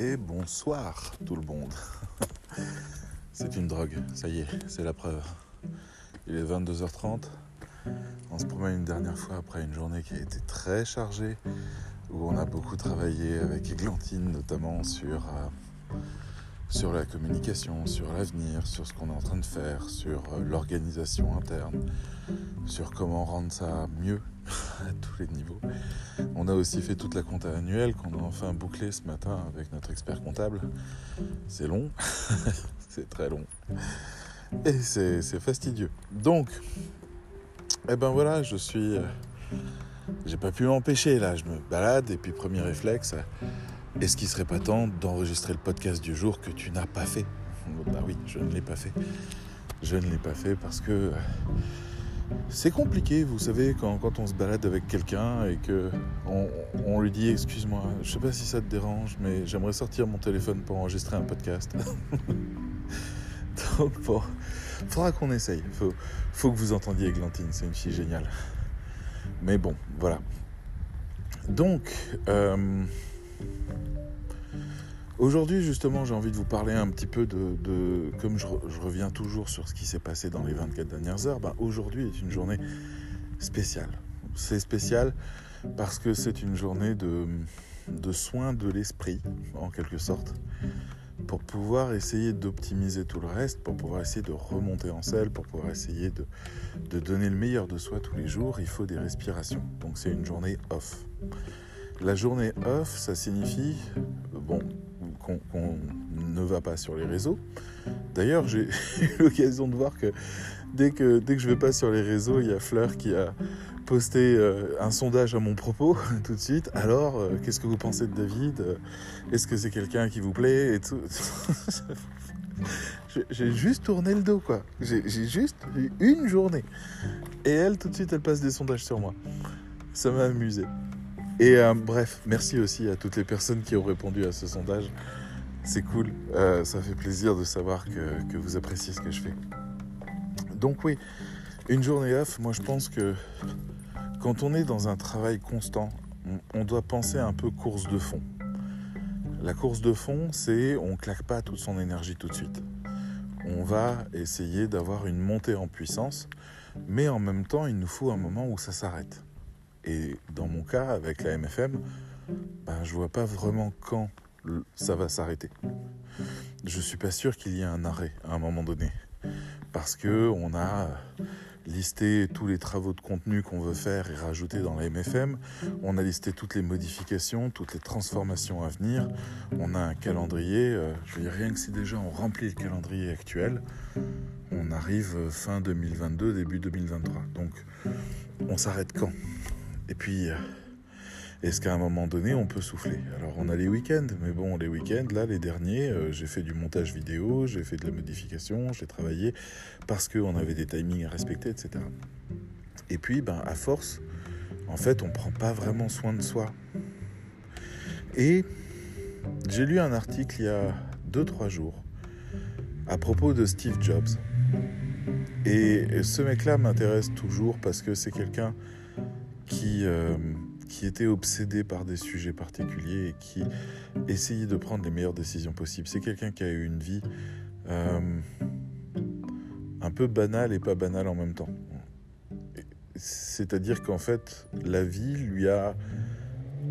et bonsoir tout le monde. c'est une drogue, ça y est, c'est la preuve. Il est 22h30. On se promène une dernière fois après une journée qui a été très chargée, où on a beaucoup travaillé avec Églantine notamment sur, euh, la communication, sur l'avenir, sur ce qu'on est en train de faire, sur euh, l'organisation interne, sur comment rendre ça mieux à tous les niveaux. On a aussi fait toute la compta annuelle qu'on a enfin bouclée ce matin avec notre expert comptable. C'est long, c'est très long. Et c'est fastidieux. Donc, eh ben voilà, je suis... Euh, j'ai pas pu m'empêcher là, je me balade et puis premier réflexe, est-ce qu'il serait pas temps d'enregistrer le podcast du jour que tu n'as pas fait? Bah oui, je ne l'ai pas fait. Je ne l'ai pas fait parce que euh, c'est compliqué, vous savez, quand, on se balade avec quelqu'un et que on, lui dit excuse-moi, je sais pas si ça te dérange, mais j'aimerais sortir mon téléphone pour enregistrer un podcast. Donc bon, faudra qu'on essaye. Faut, faut que vous entendiez Eglantine, c'est une fille géniale. Mais bon, voilà. Donc, euh, Aujourd'hui, justement, j'ai envie de vous parler un petit peu de, comme je, reviens toujours sur ce qui s'est passé dans les 24 dernières heures, ben, aujourd'hui est une journée spéciale. C'est spécial parce que c'est une journée de, de soins de l'esprit, en quelque sorte, pour pouvoir essayer d'optimiser tout le reste, pour pouvoir essayer de remonter en selle, pour pouvoir essayer de, de donner le meilleur de soi tous les jours, il faut des respirations. Donc c'est une journée off. La journée off, ça signifie, bon, qu'on ne va pas sur les réseaux. D'ailleurs, j'ai eu l'occasion de voir que dès, que dès que je vais pas sur les réseaux, il y a Fleur qui a posté euh, un sondage à mon propos tout de suite. Alors, euh, qu'est-ce que vous pensez de David? Est-ce que c'est quelqu'un qui vous plaît et tout? J'ai juste tourné le dos, quoi. J'ai juste eu une journée. Et elle, tout de suite, elle passe des sondages sur moi. Ça m'a amusé. Et euh, bref, merci aussi à toutes les personnes qui ont répondu à ce sondage. C'est cool, euh, ça fait plaisir de savoir que, vous appréciez ce que je fais. Donc oui, une journée off, moi je pense que quand on est dans un travail constant, on, doit penser un peu course de fond. La course de fond, c'est on claque pas toute son énergie tout de suite. On va essayer d'avoir une montée en puissance, mais en même temps, il nous faut un moment où ça s'arrête. Et dans mon cas, avec la MFM, ben, je vois pas vraiment quand ça va s'arrêter. Je suis pas sûr qu'il y ait un arrêt à un moment donné. Parce que on a listé tous les travaux de contenu qu'on veut faire et rajouter dans la MFM. On a listé toutes les modifications, toutes les transformations à venir. On a un calendrier. Euh, je veux dire, rien que si déjà on remplit le calendrier actuel, on arrive fin 2022, début 2023. Donc, on s'arrête quand? Puis, euh, est-ce qu'à un moment donné, on peut souffler? Alors, on a les week-ends, mais bon, les week-ends, là, les derniers, euh, j'ai fait du montage vidéo, j'ai fait de la modification, j'ai travaillé parce qu'on avait des timings à respecter, etc. Et puis, ben, à force, en fait, on ne prend pas vraiment soin de soi. Et j'ai lu un article il y a 2-3 jours à propos de Steve Jobs. Et ce mec-là m'intéresse toujours parce que c'est quelqu'un qui, euh, qui était obsédé par des sujets particuliers et qui essayait de prendre les meilleures décisions possibles. C'est quelqu'un qui a eu une vie euh, un peu banale et pas banale en même temps. C'est-à-dire qu'en fait, la vie lui a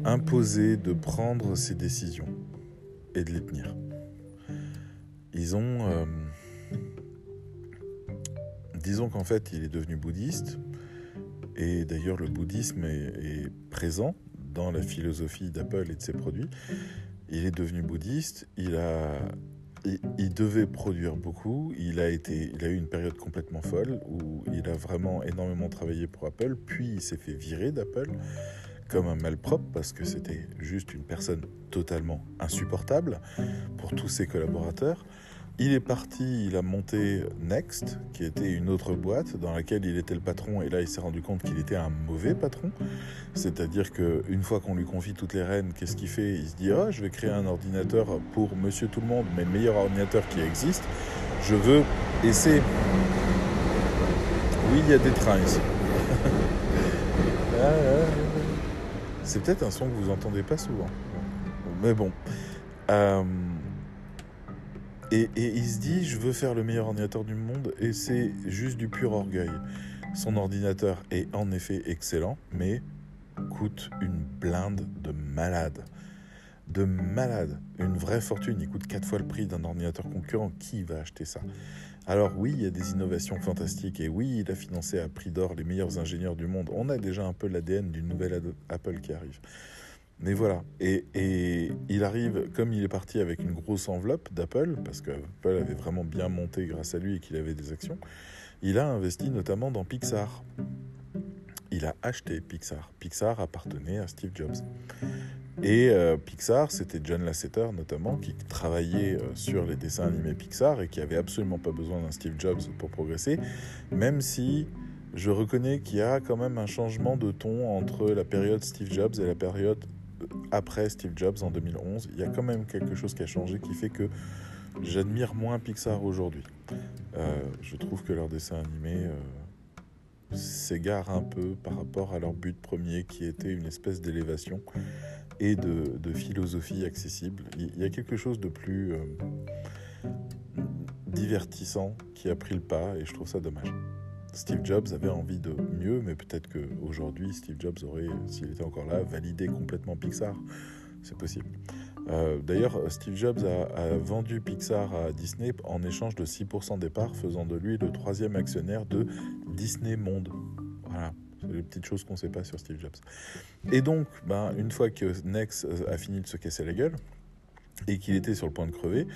imposé de prendre ses décisions et de les tenir. Ils ont... Euh, disons qu'en fait, il est devenu bouddhiste, et d'ailleurs, le bouddhisme est, présent dans la philosophie d'Apple et de ses produits. Il est devenu bouddhiste, il, a, il, devait produire beaucoup, il a, été, il a eu une période complètement folle où il a vraiment énormément travaillé pour Apple, puis il s'est fait virer d'Apple comme un malpropre parce que c'était juste une personne totalement insupportable pour tous ses collaborateurs. Il est parti, il a monté Next, qui était une autre boîte dans laquelle il était le patron, et là il s'est rendu compte qu'il était un mauvais patron. C'est-à-dire qu'une fois qu'on lui confie toutes les rênes, qu'est-ce qu'il fait? Il se dit Ah, je vais créer un ordinateur pour monsieur tout le monde, mais le meilleur ordinateur qui existe. Je veux. C'est. Oui, il y a des trains ici. c'est peut-être un son que vous entendez pas souvent. Mais bon. Euh, et, il se dit, je veux faire le meilleur ordinateur du monde, et c'est juste du pur orgueil. Son ordinateur est en effet excellent, mais coûte une blinde de malade. De malade. Une vraie fortune. Il coûte 4 fois le prix d'un ordinateur concurrent. Qui va acheter ça? Alors oui, il y a des innovations fantastiques. Et oui, il a financé à prix d'or les meilleurs ingénieurs du monde. On a déjà un peu l'ADN d'une nouvelle Apple qui arrive. Mais voilà. Et, il arrive, comme il est parti avec une grosse enveloppe d'Apple, parce que Apple avait vraiment bien monté grâce à lui et qu'il avait des actions, il a investi notamment dans Pixar. Il a acheté Pixar. Pixar appartenait à Steve Jobs. Et euh, Pixar, c'était John Lasseter notamment, qui travaillait euh, sur les dessins animés Pixar et qui avait absolument pas besoin d'un Steve Jobs pour progresser, même si je reconnais qu'il y a quand même un changement de ton entre la période Steve Jobs et la période après Steve Jobs en 2011. Il y a quand même quelque chose qui a changé qui fait que j'admire moins Pixar aujourd'hui. je trouve que leurs dessins animés s'égarent un peu par rapport à leur but premier qui était une espèce d'élévation et de, philosophie accessible. Il y a quelque chose de plus euh, divertissant qui a pris le pas et je trouve ça dommage. Steve Jobs avait envie de mieux, mais peut-être qu'aujourd'hui, Steve Jobs aurait, s'il était encore là, validé complètement Pixar. C'est possible. Euh, d'ailleurs, Steve Jobs a, vendu Pixar à Disney en échange de 6% des parts, faisant de lui le troisième actionnaire de Disney Monde. Voilà. C'est les petites choses qu'on ne sait pas sur Steve Jobs. Et donc, ben, une fois que Nex a fini de se casser la gueule et qu'il était sur le point de crever,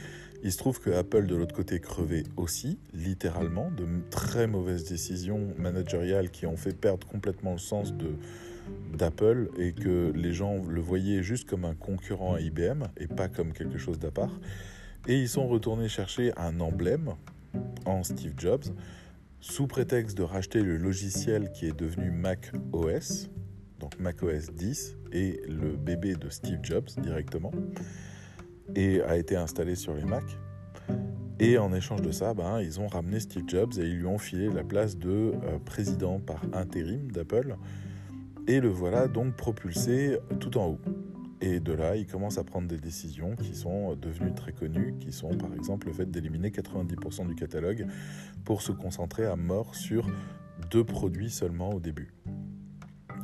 il se trouve que Apple de l'autre côté crevait aussi, littéralement, de très mauvaises décisions managériales qui ont fait perdre complètement le sens de d'Apple et que les gens le voyaient juste comme un concurrent à IBM et pas comme quelque chose d'à part. Et ils sont retournés chercher un emblème en Steve Jobs sous prétexte de racheter le logiciel qui est devenu Mac OS, donc Mac OS 10, et le bébé de Steve Jobs directement, et a été installé sur les Mac. Et en échange de ça, ben, ils ont ramené Steve Jobs et ils lui ont filé la place de euh, président par intérim d'Apple. Et le voilà donc propulsé tout en haut. Et de là, il commence à prendre des décisions qui sont devenues très connues, qui sont par exemple le fait d'éliminer 90% du catalogue pour se concentrer à mort sur deux produits seulement au début.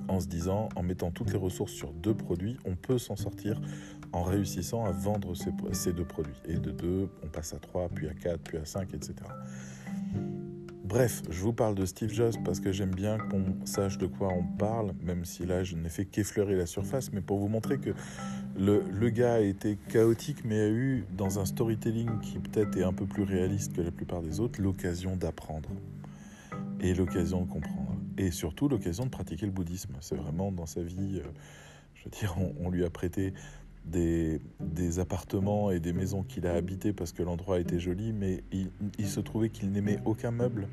En se disant, en mettant toutes les ressources sur deux produits, on peut s'en sortir en réussissant à vendre ces, deux produits. Et de deux, on passe à trois, puis à quatre, puis à cinq, etc. Bref, je vous parle de Steve Jobs parce que j'aime bien qu'on sache de quoi on parle, même si là je n'ai fait qu'effleurer la surface, mais pour vous montrer que le, le, gars a été chaotique, mais a eu, dans un storytelling qui peut-être est un peu plus réaliste que la plupart des autres, l'occasion d'apprendre et l'occasion de comprendre. Et surtout l'occasion de pratiquer le bouddhisme. C'est vraiment dans sa vie, euh, je veux dire, on lui a prêté des, appartements et des maisons qu'il a habitées parce que l'endroit était joli, mais il, se trouvait qu'il n'aimait aucun meuble.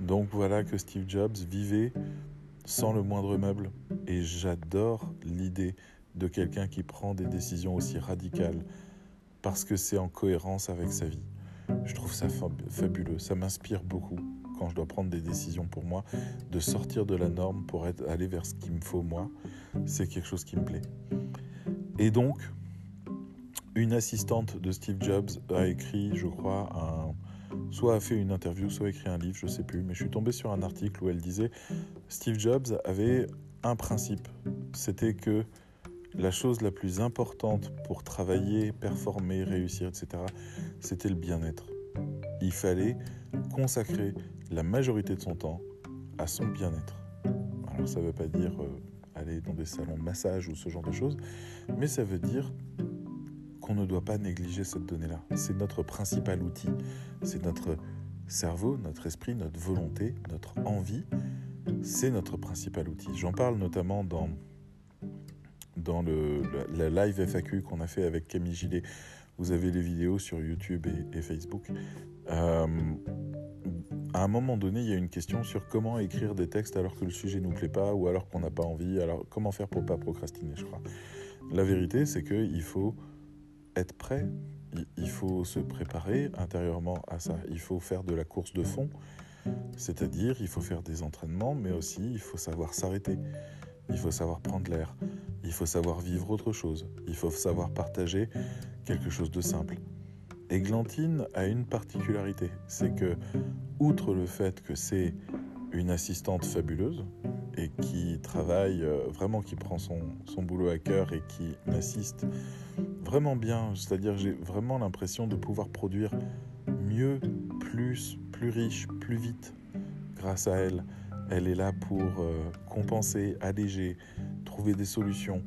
Donc voilà que Steve Jobs vivait sans le moindre meuble. Et j'adore l'idée de quelqu'un qui prend des décisions aussi radicales parce que c'est en cohérence avec sa vie. Je trouve ça fabuleux, ça m'inspire beaucoup quand je dois prendre des décisions pour moi, de sortir de la norme pour aller vers ce qu'il me faut moi, c'est quelque chose qui me plaît. Et donc, une assistante de Steve Jobs a écrit, je crois, soit a fait une interview, soit a écrit un livre, je ne sais plus, mais je suis tombé sur un article où elle disait Steve Jobs avait un principe, c'était que la chose la plus importante pour travailler, performer, réussir, etc., c'était le bien-être. Il fallait consacrer la majorité de son temps à son bien-être. Alors ça ne veut pas dire euh, aller dans des salons de massage ou ce genre de choses, mais ça veut dire qu'on ne doit pas négliger cette donnée-là. C'est notre principal outil, c'est notre cerveau, notre esprit, notre volonté, notre envie, c'est notre principal outil. J'en parle notamment dans, dans le, la live FAQ qu'on a fait avec Camille Gillet. Vous avez les vidéos sur YouTube et, Facebook. Euh, à un moment donné, il y a une question sur comment écrire des textes alors que le sujet nous plaît pas ou alors qu'on n'a pas envie. Alors, comment faire pour pas procrastiner, je crois. La vérité, c'est qu'il faut être prêt. Il faut se préparer intérieurement à ça. Il faut faire de la course de fond. C'est-à-dire, il faut faire des entraînements, mais aussi il faut savoir s'arrêter. Il faut savoir prendre l'air. il faut savoir vivre autre chose, il faut savoir partager quelque chose de simple. Églantine a une particularité, c'est que, outre le fait que c'est une assistante fabuleuse et qui travaille euh, vraiment, qui prend son, son boulot à cœur et qui m'assiste vraiment bien, c'est-à-dire j'ai vraiment l'impression de pouvoir produire mieux, plus, plus riche, plus vite grâce à elle. Elle est là pour euh, compenser, alléger, trouver des solutions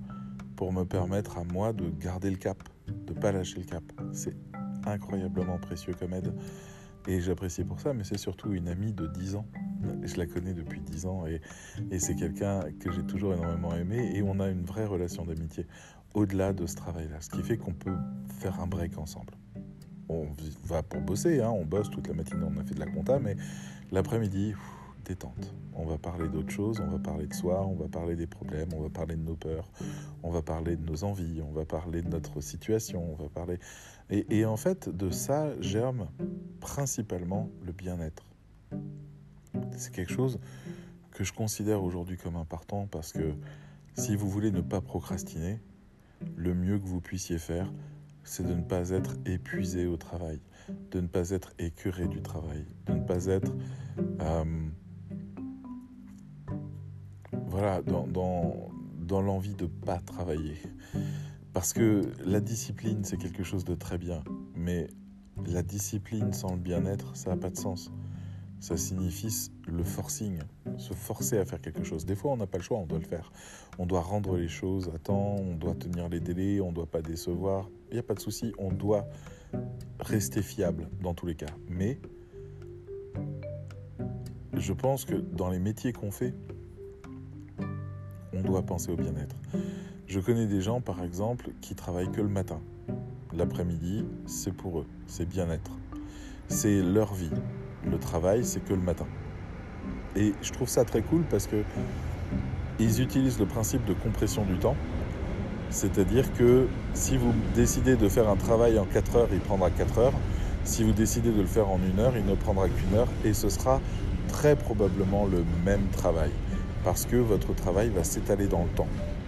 pour me permettre à moi de garder le cap, de pas lâcher le cap. C'est incroyablement précieux comme aide et j'apprécie pour ça, mais c'est surtout une amie de 10 ans. Je la connais depuis 10 ans et, et c'est quelqu'un que j'ai toujours énormément aimé et on a une vraie relation d'amitié au-delà de ce travail-là, ce qui fait qu'on peut faire un break ensemble. On va pour bosser, hein, on bosse toute la matinée, on a fait de la compta, mais l'après-midi, détente. On va parler d'autres choses, on va parler de soi, on va parler des problèmes, on va parler de nos peurs, on va parler de nos envies, on va parler de notre situation, on va parler... Et, en fait, de ça germe principalement le bien-être. C'est quelque chose que je considère aujourd'hui comme important parce que si vous voulez ne pas procrastiner, le mieux que vous puissiez faire, c'est de ne pas être épuisé au travail, de ne pas être écœuré du travail, de ne pas être... Euh, voilà, dans, dans, dans l'envie de ne pas travailler. Parce que la discipline, c'est quelque chose de très bien, mais la discipline sans le bien-être, ça n'a pas de sens. Ça signifie le forcing, se forcer à faire quelque chose. Des fois, on n'a pas le choix, on doit le faire. On doit rendre les choses à temps, on doit tenir les délais, on ne doit pas décevoir. Il n'y a pas de souci, on doit rester fiable dans tous les cas. Mais je pense que dans les métiers qu'on fait, on doit penser au bien-être. Je connais des gens, par exemple, qui travaillent que le matin. L'après-midi, c'est pour eux, c'est bien-être. C'est leur vie. Le travail, c'est que le matin. Et je trouve ça très cool parce que ils utilisent le principe de compression du temps. C'est-à-dire que si vous décidez de faire un travail en 4 heures, il prendra 4 heures. Si vous décidez de le faire en une heure, il ne prendra qu'une heure et ce sera très probablement le même travail parce que votre travail va s'étaler dans le temps.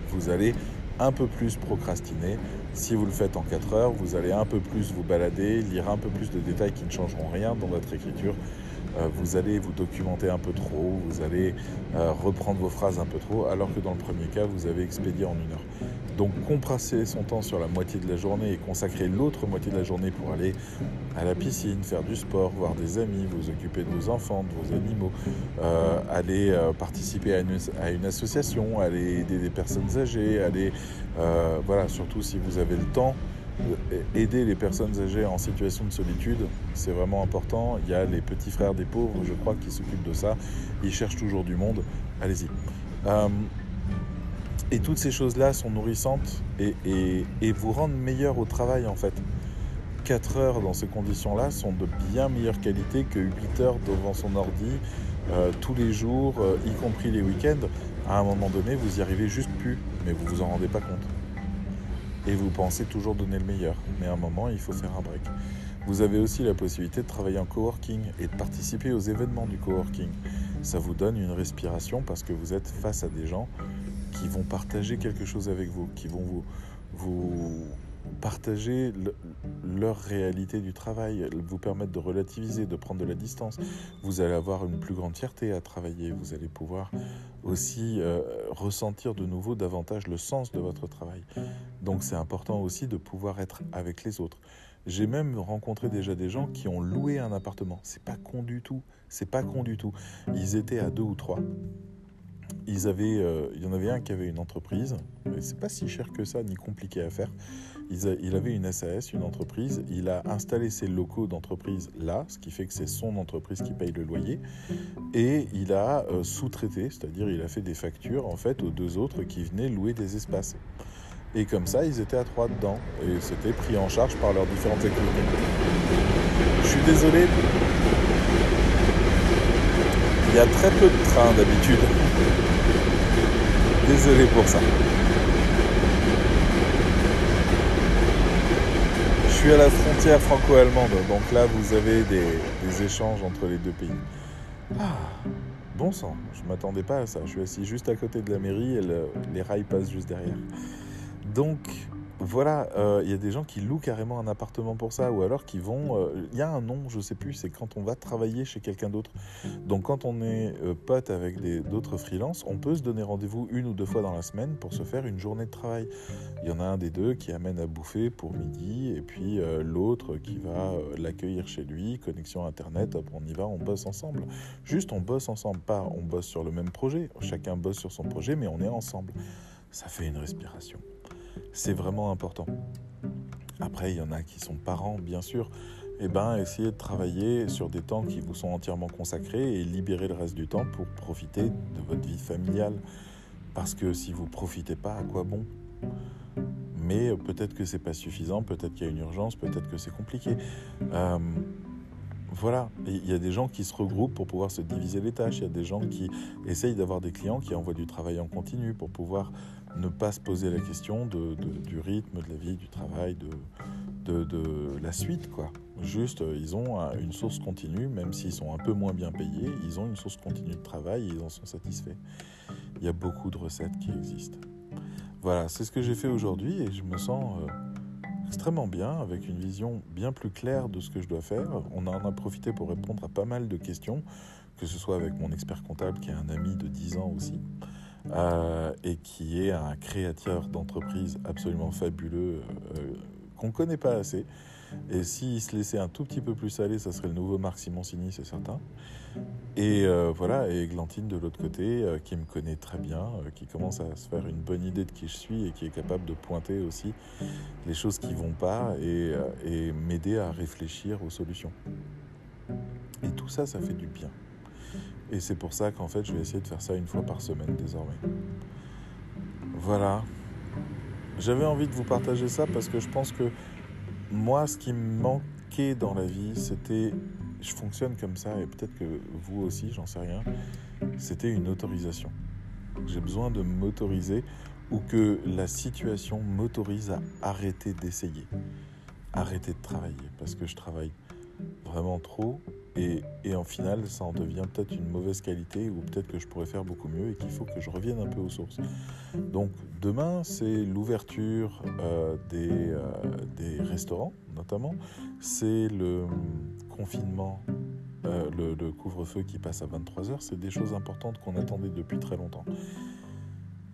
Vous allez un peu plus procrastiner. Si vous le faites en 4 heures, vous allez un peu plus vous balader, lire un peu plus de détails qui ne changeront rien dans votre écriture. Euh, vous allez vous documenter un peu trop, vous allez euh, reprendre vos phrases un peu trop, alors que dans le premier cas, vous avez expédié en une heure. Donc compresser son temps sur la moitié de la journée et consacrer l'autre moitié de la journée pour aller à la piscine, faire du sport, voir des amis, vous occuper de vos enfants, de vos animaux, euh, aller participer à une, association, aller aider des personnes âgées, aller, voilà, surtout si vous avez le temps, aider les personnes âgées en situation de solitude, c'est vraiment important. Il y a les petits frères des pauvres, je crois, qui s'occupent de ça. Ils cherchent toujours du monde. Allez-y. Euh, et toutes ces choses-là sont nourrissantes et, vous rendent meilleur au travail en fait. 4 heures dans ces conditions-là sont de bien meilleure qualité que 8 heures devant son ordi euh, tous les jours, euh, y compris les week-ends. À un moment donné, vous y arrivez juste plus, mais vous vous en rendez pas compte. Et vous pensez toujours donner le meilleur. Mais à un moment, il faut faire un break. Vous avez aussi la possibilité de travailler en coworking et de participer aux événements du coworking. Ça vous donne une respiration parce que vous êtes face à des gens qui vont partager quelque chose avec vous, qui vont vous, vous partager le, leur réalité du travail, vous permettre de relativiser, de prendre de la distance. Vous allez avoir une plus grande fierté à travailler, vous allez pouvoir aussi euh, ressentir de nouveau davantage le sens de votre travail. Donc c'est important aussi de pouvoir être avec les autres. J'ai même rencontré déjà des gens qui ont loué un appartement. C'est pas con du tout. C'est pas con du tout. Ils étaient à deux ou trois ils avaient, euh, il y en avait un qui avait une entreprise, c'est pas si cher que ça ni compliqué à faire. Il, avait une SAS, une entreprise, il a installé ses locaux d'entreprise là, ce qui fait que c'est son entreprise qui paye le loyer, et il a euh, sous-traité, c'est-à-dire il a fait des factures en fait aux deux autres qui venaient louer des espaces. Et comme ça, ils étaient à trois dedans, et c'était pris en charge par leurs différentes activités. Je suis désolé, il y a très peu de trains d'habitude. Désolé pour ça. Suis à la frontière franco-allemande, donc là vous avez des, des, échanges entre les deux pays. Ah, Bon sang, je m'attendais pas à ça. Je suis assis juste à côté de la mairie et les rails passent juste derrière. Donc, voilà, euh, il y a des gens qui louent carrément un appartement pour ça, ou alors qui vont. Euh, il y a un nom, je sais plus, c'est quand on va travailler chez quelqu'un d'autre. Donc quand on est euh, pote avec d'autres freelances, on peut se donner rendez-vous une ou deux fois dans la semaine pour se faire une journée de travail. Il y en a un des deux qui amène à bouffer pour midi, et puis l'autre qui va l'accueillir chez lui, connexion internet, hop, on y va, on bosse ensemble. Juste on bosse ensemble, pas on bosse sur le même projet, chacun bosse sur son projet, mais on est ensemble. Ça fait une respiration c'est vraiment important. Après, il y en a qui sont parents, bien sûr. Eh ben, essayez de travailler sur des temps qui vous sont entièrement consacrés et libérer le reste du temps pour profiter de votre vie familiale. Parce que si vous profitez pas, à quoi bon? Mais peut-être que c'est pas suffisant, peut-être qu'il y a une urgence, peut-être que c'est compliqué. Euh, voilà, il y a des gens qui se regroupent pour pouvoir se diviser les tâches. Il y a des gens qui essayent d'avoir des clients qui envoient du travail en continu pour pouvoir ne pas se poser la question du rythme, de la vie, du travail, de, de, la suite. quoi. Juste, euh, ils ont une source continue, même s'ils sont un peu moins bien payés, ils ont une source continue de travail et ils en sont satisfaits. Il y a beaucoup de recettes qui existent. Voilà, c'est ce que j'ai fait aujourd'hui et je me sens euh, extrêmement bien, avec une vision bien plus claire de ce que je dois faire. On en a profité pour répondre à pas mal de questions, que ce soit avec mon expert comptable qui est un ami de 10 ans aussi. Euh, et qui est un créateur d'entreprise absolument fabuleux euh, qu'on ne connaît pas assez. Et s'il se laissait un tout petit peu plus aller, ça serait le nouveau Marc Simoncini, c'est certain. Et euh, voilà, et Glantine de l'autre côté, qui me connaît très bien, qui commence à se faire une bonne idée de qui je suis et qui est capable de pointer aussi les choses qui vont pas et m'aider à réfléchir aux solutions. Et tout ça, ça fait du bien. Et c'est pour ça qu'en fait, je vais essayer de faire ça une fois par semaine désormais. Voilà. J'avais envie de vous partager ça parce que je pense que moi, ce qui me manquait dans la vie, c'était. Je fonctionne comme ça et peut-être que vous aussi, j'en sais rien. C'était une autorisation. J'ai besoin de m'autoriser ou que la situation m'autorise à arrêter d'essayer, arrêter de travailler parce que je travaille vraiment trop et, en final, ça en devient peut-être une mauvaise qualité ou peut-être que je pourrais faire beaucoup mieux et qu'il faut que je revienne un peu aux sources. Donc demain, c'est l'ouverture euh, des, euh, des, restaurants, notamment. C'est le confinement, euh, le, le couvre-feu qui passe à 23h. C'est des choses importantes qu'on attendait depuis très longtemps.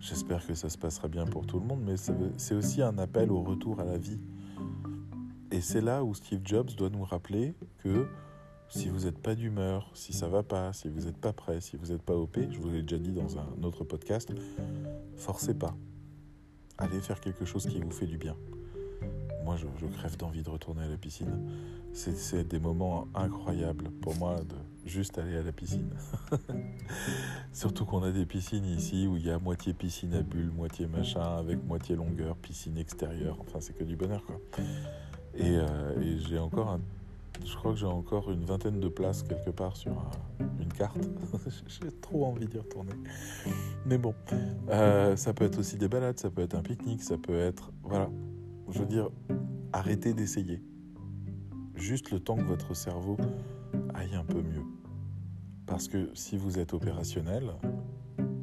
J'espère que ça se passera bien pour tout le monde, mais c'est aussi un appel au retour à la vie. Et c'est là où Steve Jobs doit nous rappeler que si vous n'êtes pas d'humeur, si ça va pas, si vous n'êtes pas prêt, si vous n'êtes pas OP, je vous l'ai déjà dit dans un autre podcast, forcez pas. Allez faire quelque chose qui vous fait du bien. Moi, je, crève d'envie de retourner à la piscine. C'est des moments incroyables pour moi de juste aller à la piscine. Surtout qu'on a des piscines ici où il y a moitié piscine à bulles, moitié machin, avec moitié longueur, piscine extérieure. Enfin, c'est que du bonheur, quoi. Et, euh, et j'ai encore un je crois que j'ai encore une vingtaine de places quelque part sur une carte. j'ai trop envie d'y retourner. Mais bon, euh, ça peut être aussi des balades, ça peut être un pique-nique, ça peut être... Voilà. Je veux dire, arrêtez d'essayer. Juste le temps que votre cerveau aille un peu mieux. Parce que si vous êtes opérationnel,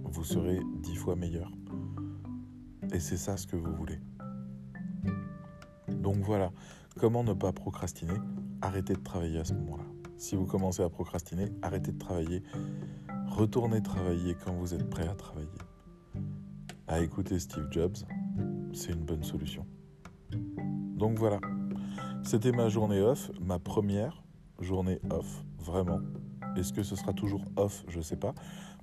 vous serez dix fois meilleur. Et c'est ça ce que vous voulez. Donc voilà, comment ne pas procrastiner? Arrêtez de travailler à ce moment-là. Si vous commencez à procrastiner, arrêtez de travailler. Retournez travailler quand vous êtes prêt à travailler. À écouter Steve Jobs, c'est une bonne solution. Donc voilà, c'était ma journée off, ma première journée off, vraiment. Est-ce que ce sera toujours off? Je ne sais pas,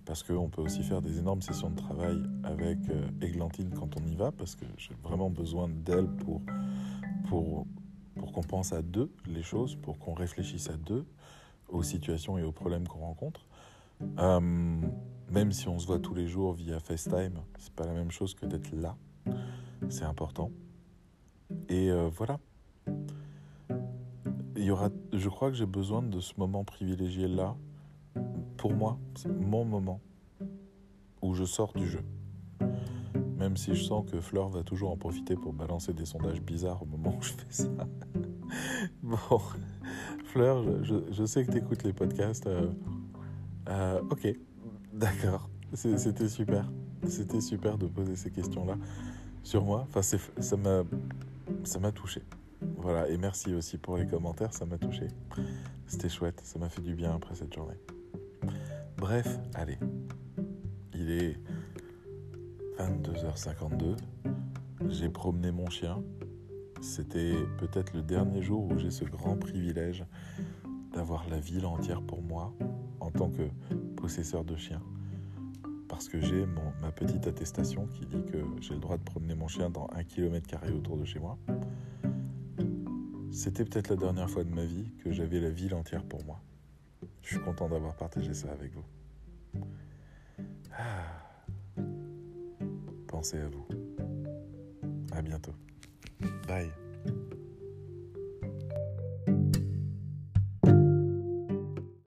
parce qu'on peut aussi faire des énormes sessions de travail avec euh, Églantine quand on y va, parce que j'ai vraiment besoin d'elle pour, pour pour qu'on pense à deux les choses, pour qu'on réfléchisse à deux aux situations et aux problèmes qu'on rencontre. Euh, même si on se voit tous les jours via FaceTime, c'est pas la même chose que d'être là. C'est important. Et euh, voilà. Il y aura, je crois que j'ai besoin de ce moment privilégié là. Pour moi, c'est mon moment où je sors du jeu. Même si je sens que Fleur va toujours en profiter pour balancer des sondages bizarres au moment où je fais ça. bon, Fleur, je, sais que tu écoutes les podcasts. Euh, euh, ok, D'accord, c'était super. C'était super de poser ces questions-là sur moi. Enfin, ça m'a, ça m'a touché. Voilà, et merci aussi pour les commentaires, ça m'a touché. C'était chouette, ça m'a fait du bien après cette journée. Bref, allez. Il est 22h52. J'ai promené mon chien. C'était peut-être le dernier jour où j'ai ce grand privilège d'avoir la ville entière pour moi en tant que possesseur de chien. Parce que j'ai ma petite attestation qui dit que j'ai le droit de promener mon chien dans un kilomètre carré autour de chez moi. C'était peut-être la dernière fois de ma vie que j'avais la ville entière pour moi. Je suis content d'avoir partagé ça avec vous. Pensez à vous. À bientôt. Bye.